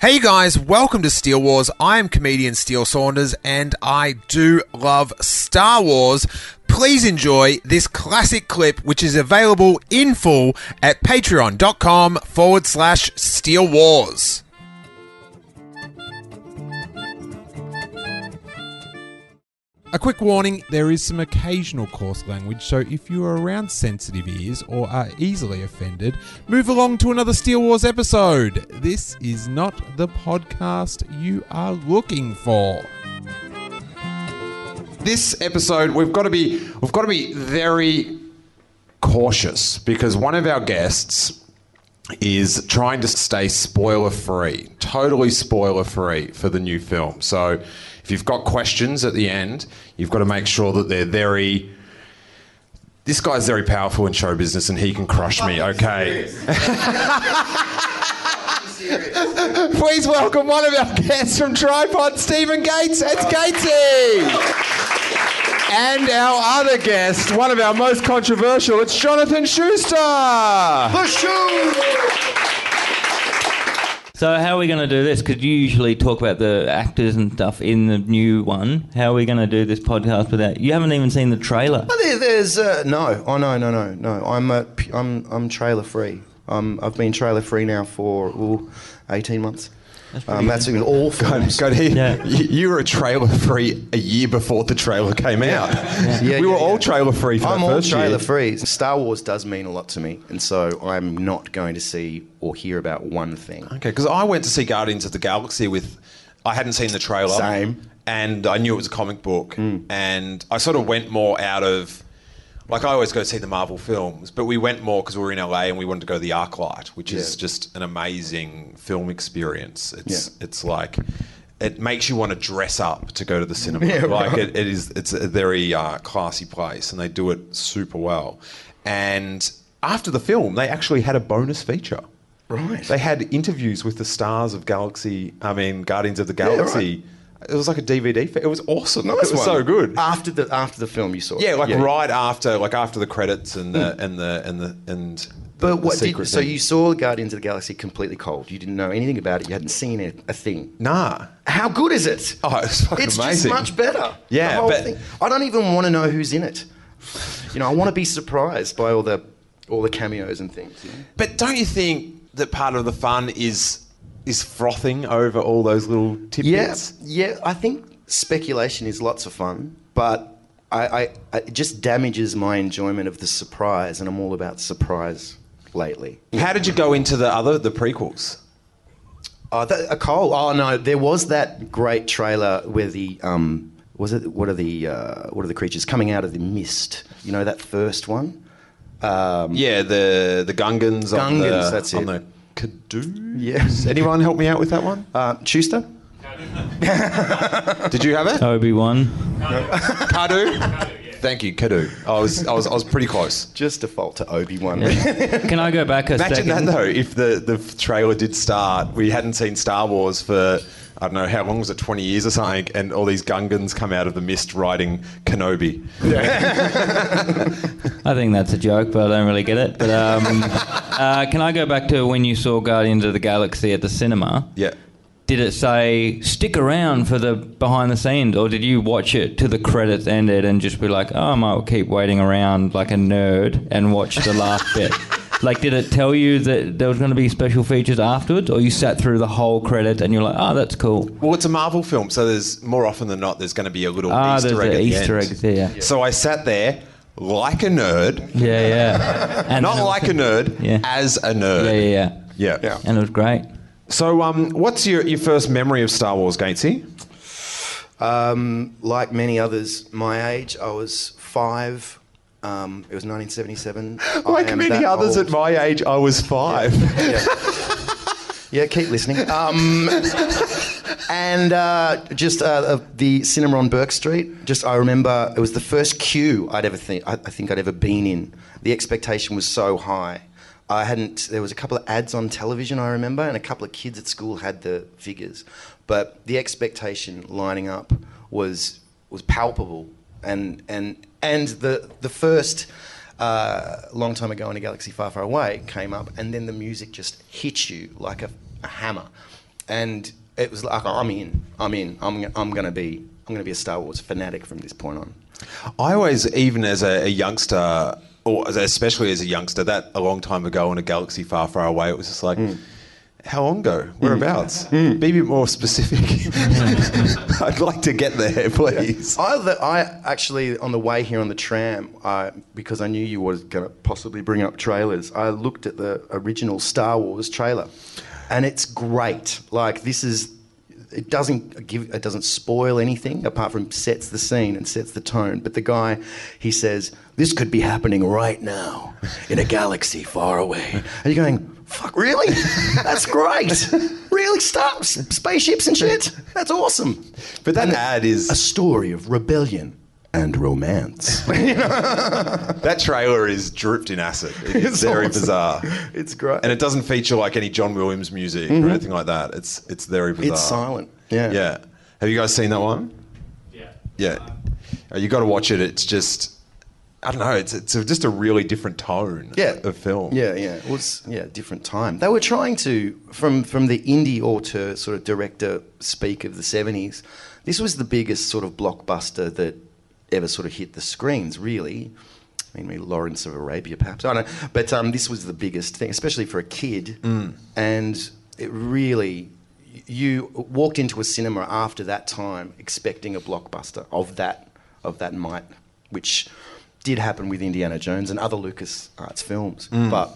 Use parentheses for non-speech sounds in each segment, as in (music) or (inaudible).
Hey guys, welcome to Steel Wars. I am comedian Steel Saunders and I do love Star Wars. Please enjoy this classic clip which is available in full at patreon.com forward slash Steel Wars. A quick warning there is some occasional coarse language, so if you are around sensitive ears or are easily offended, move along to another Steel Wars episode. This is not the podcast you are looking for. This episode, we've got to be we've got to be very cautious because one of our guests is trying to stay spoiler free, totally spoiler free for the new film. So if you've got questions at the end, you've got to make sure that they're very. This guy's very powerful in show business and he can crush me, okay? (laughs) Please welcome one of our guests from Tripod, Steven Gates. It's Gatesy! And our other guest, one of our most controversial, it's Jonathan Schuster. The shoe. So how are we going to do this? Because you usually talk about the actors and stuff in the new one. How are we going to do this podcast without? You haven't even seen the trailer. Well, there, there's uh, no. Oh no, no, no, no. I'm p- I'm I'm trailer free. Um, I've been trailer free now for ooh, 18 months. Um, that's in all films. God, he, Yeah. you, you were a trailer free a year before the trailer came out. Yeah, (laughs) we were yeah, all trailer free for I'm the all first trailer year. free. Star Wars does mean a lot to me, and so I'm not going to see or hear about one thing. Okay, because I went to see Guardians of the Galaxy with, I hadn't seen the trailer. Same. And I knew it was a comic book. And I sort of went more out of, like I always go see the Marvel films, but we went more because we were in LA and we wanted to go to the ArcLight, which is just an amazing film experience. It's Yeah. it's like, it makes you want to dress up to go to the cinema. (laughs) Yeah, like right. it, it is, it's a very uh, classy place and they do it super well. And after the film, they actually had a bonus feature. Right. They had interviews with the stars of Galaxy. I mean, Guardians of the Galaxy. It was like a DVD. Fe- it was awesome. Nice it was one. so good. After the after the film, you saw. it. yeah, like right after, like after the credits and the hmm. and the and the and. the- But what did, so you saw Guardians of the Galaxy completely cold. You didn't know anything about it. You hadn't seen it, a thing. Nah. How good is it? Oh, it's fucking it's amazing. just much better. Yeah, but- thing. I don't even want to know who's in it. You know, I want to be surprised by all the all the cameos and things. you know? But don't you think that part of the fun is is frothing over all those little Yeah, tidbits? yeah. I think speculation is lots of fun, but I, I, I it just damages my enjoyment of the surprise, and I'm all about surprise lately. How did you go into the other the prequels? Oh, that, a Cole. Oh no, there was that great trailer where the um, was it? What are the uh, what are the creatures coming out of the mist? You know that first one. Um, Yeah, the the Gungans. on the, Gungans, that's on it. The Kaadu. Yes. (laughs) Anyone help me out with that one? Uh, Schuster. (laughs) Did you have it? Obi Wan. Kaadu? Thank you, Kaadu. I was, I was, I was pretty close. Just default to Obi Wan. Can I go back a Imagine second? that though. If the the trailer did start, we hadn't seen Star Wars for I don't know how long was it, twenty years or something, and all these Gungans come out of the mist riding Kenobi. (laughs) I think that's a joke, but I don't really get it. But um, (laughs) uh, can I go back to when you saw Guardians of the Galaxy at the cinema? Yeah. Did it say stick around for the behind the scenes, or did you watch it to the credits ended and just be like, oh, I might keep waiting around like a nerd and watch the last (laughs) bit? Like, did it tell you that there was going to be special features afterwards, or you sat through the whole credit and you're like, oh, that's cool? Well, it's a Marvel film, so there's more often than not there's going to be a little Ah, Easter there's egg the at the Easter end. eggs there. So I sat there like a nerd, Yeah, yeah. (laughs) And not like a nerd, Yeah. as a nerd. Yeah, yeah, yeah. Yeah. And it was great. So, um, what's your, your first memory of Star Wars, Gatesy? Um, like many others my age, I was five Um, it was 1977. I Like many others old. at my age, I was five. (laughs) Yeah, keep listening. Um, and uh, just uh, uh, the cinema on Bourke Street. Just I remember it was the first queue I'd ever think I, I think I'd ever been in. The expectation was so high. I hadn't. There was a couple of ads on television I remember, and a couple of kids at school had the figures, but the expectation lining up was was palpable, and and and the the first uh, long time ago in a galaxy far, far away came up, and then the music just hits you like a, a hammer, and it was like I'm in, I'm in, I'm, I'm gonna be, I'm gonna be a Star Wars fanatic from this point on. I always, even as a, a youngster, or especially as a youngster, that a long time ago in a galaxy far, far away, it was just like, mm. how long ago? Whereabouts? Mm. Mm. Be a bit more specific. (laughs) I'd like to get there, please. I, the, I actually on the way here on the tram, I, because I knew you was gonna possibly bring up trailers, I looked at the original Star Wars trailer, and it's great. Like this is. It doesn't give, it doesn't spoil anything apart from sets the scene and sets the tone. But the guy, he says, "This could be happening right now in a galaxy far away," and you're going, "Fuck, really? That's great! really, stop spaceships and shit. That's awesome." But that And ad is a story of rebellion and romance. (laughs) that trailer is dripped in acid. It's, It's very awesome. bizarre, it's great. and it doesn't feature like any John Williams music or anything like that. It's it's very bizarre. it's silent. Yeah. Yeah. Have you guys seen that one? Yeah. Yeah. Uh, You got to watch it. It's just, I don't know. It's it's a, just a really different tone. Yeah. Of film. Yeah, yeah. It was yeah, different time. They were trying to from from the indie auteur sort of director speak of the seventies. This was the biggest sort of blockbuster that ever sort of hit the screens, really. I mean, Lawrence of Arabia, perhaps. I don't know. But um, this was the biggest thing, especially for a kid. And it really, you walked into a cinema after that time expecting a blockbuster of that, of that might, which did happen with Indiana Jones and other Lucas Arts films. But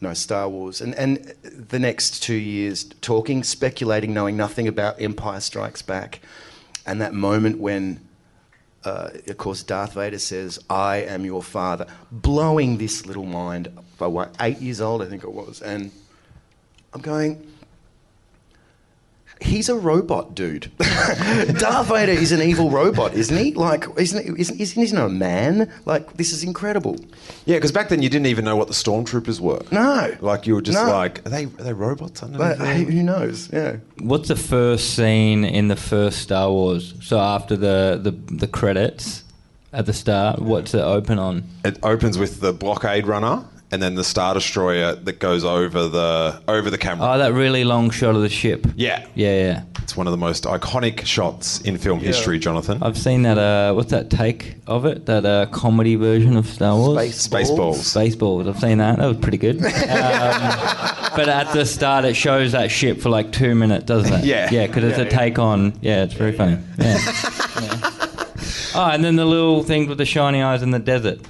no Star Wars. And, and the next two years, talking, speculating, knowing nothing about Empire Strikes Back. And that moment when uh, of course, Darth Vader says, I am your father, blowing this little mind by what, eight years old, I think it was. And I'm going, he's a robot, dude. (laughs) Darth Vader is an evil robot, isn't he? Like, isn't, he- isn't, isn't he a man? Like, this is incredible. Yeah, because back then you didn't even know what the stormtroopers were. No. Like you were just No. like, are they are they robots underneath? But there? hey, who knows? Yeah. What's the first scene in the first Star Wars? So after the, the, the credits at the start, what's it open on? It opens with the blockade runner and then the star destroyer that goes over the over the camera. Oh, that really long shot of the ship. yeah. Yeah, yeah. It's one of the most iconic shots in film history, Jonathan. I've seen that. Uh, what's that take of it? That uh, comedy version of Star Wars. Space Spaceballs. Spaceballs. I've seen that. That was pretty good. (laughs) Um, but at the start, it shows that ship for like two minutes, doesn't it? Yeah. Yeah, because it's Yeah, a yeah. take on. Yeah, it's very funny. Yeah. Yeah. (laughs) Oh, and then the little thing with the shiny eyes in the desert.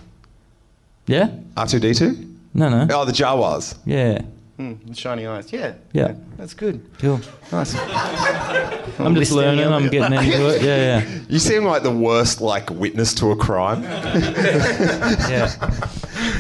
Yeah? R2D2? No, no. Oh, the Jawas. Yeah. Hmm, shiny eyes. Yeah. Yeah. That's good. Cool. Nice. I'm just learning. I'm getting into it. Yeah, yeah. (laughs) You seem like the worst like witness to a crime. (laughs) Yeah.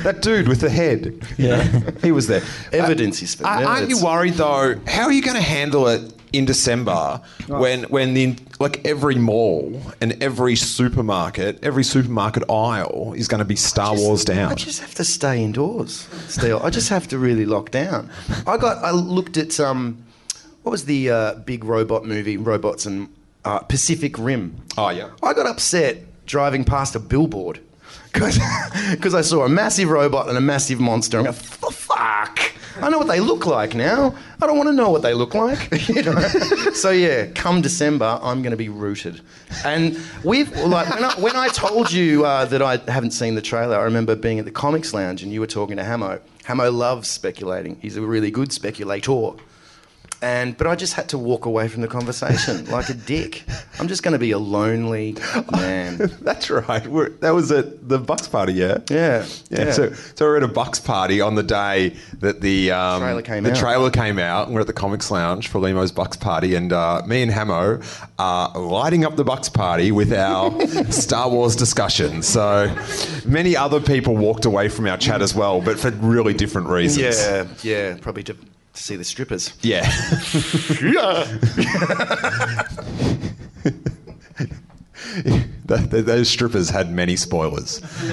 that dude with the head. Yeah. He was there. Evidence is for Uh, Aren't you worried though? How are you going to handle it in December when when the like every mall and every supermarket, every supermarket aisle is going to be Star Wars down? I just have to stay indoors still. I just have to really lock down. I got. I looked at um, what was the uh, big robot movie? Robots and uh, Pacific Rim. Oh, yeah. I got upset driving past a billboard because (laughs) I saw a massive robot and a massive monster. I'm "F- fuck. I know what they look like now. I don't want to know what they look like. (laughs) you know? so yeah, come December, I'm going to be rooted. And we've like when I, when I told you uh, that I haven't seen the trailer, I remember being at the Comics Lounge and you were talking to Hamo. Hamo loves speculating. He's a really good speculator. And but I just had to walk away from the conversation (laughs) like a dick. I'm just going to be a lonely man. (laughs) That's right. We're, that was at the Bucks party, yeah. Yeah, Yeah, yeah. So, so we're at a Bucks party on the day that the um, Trailer came the out. trailer came out. and We're at the Comics Lounge for Limo's Bucks party, and uh, me and Hamo are lighting up the Bucks party with our (laughs) Star Wars discussion. So many other people walked away from our chat as well, but for really different reasons. Yeah, yeah, probably to, to see the strippers. Yeah. (laughs) Th- th- those strippers had many spoilers. (laughs)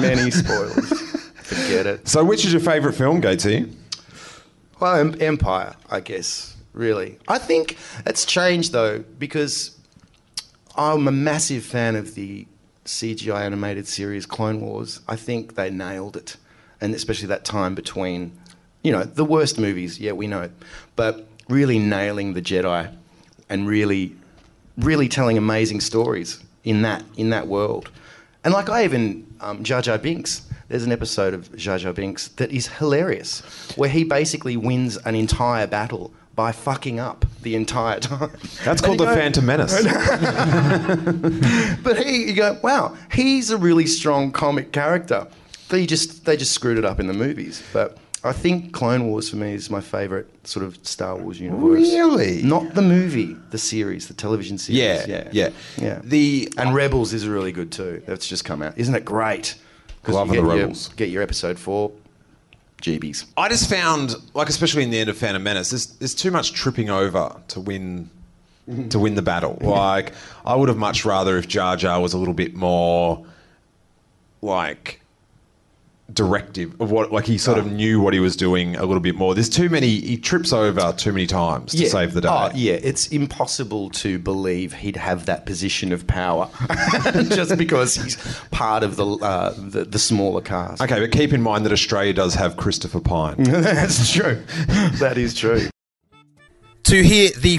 Many spoilers. Forget it. So, which is your favourite film, Gatesy? Well, Empire, I guess, really. I think it's changed though because I'm a massive fan of the CGI animated series Clone Wars. I think they nailed it, and especially that time between, you know, the worst movies. Yeah, we know it, but really nailing the Jedi, and really, really telling amazing stories in that in that world. And like I even um, Jar Jar Binks. There's an episode of Jar Jar Binks that is hilarious, where he basically wins an entire battle by fucking up the entire (laughs) time. That's And called The go- Phantom Menace. (laughs) But he, you go, wow, he's a really strong comic character. They just they just screwed it up in the movies. But I think Clone Wars for me is my favorite sort of Star Wars universe. Really? Not the movie, the series, the television series. Yeah, yeah, yeah. yeah. The- and Rebels is really good too. That's just come out. Isn't it great? Loving you the get your- Rebels. get your episode four, GBs. I just found, like, especially in the end of Phantom Menace, there's, there's too much tripping over to win to win the battle. (laughs) Like, I would have much rather if Jar Jar was a little bit more, like, directive of what, like, he sort of knew what he was doing a little bit more. There's too many, he trips over too many times to save the day. Oh, yeah, it's impossible to believe he'd have that position of power (laughs) just because he's part of the, uh, the the smaller cast. Okay, but keep in mind that Australia does have Christopher Pyne. (laughs) That's true. That is true. To hear the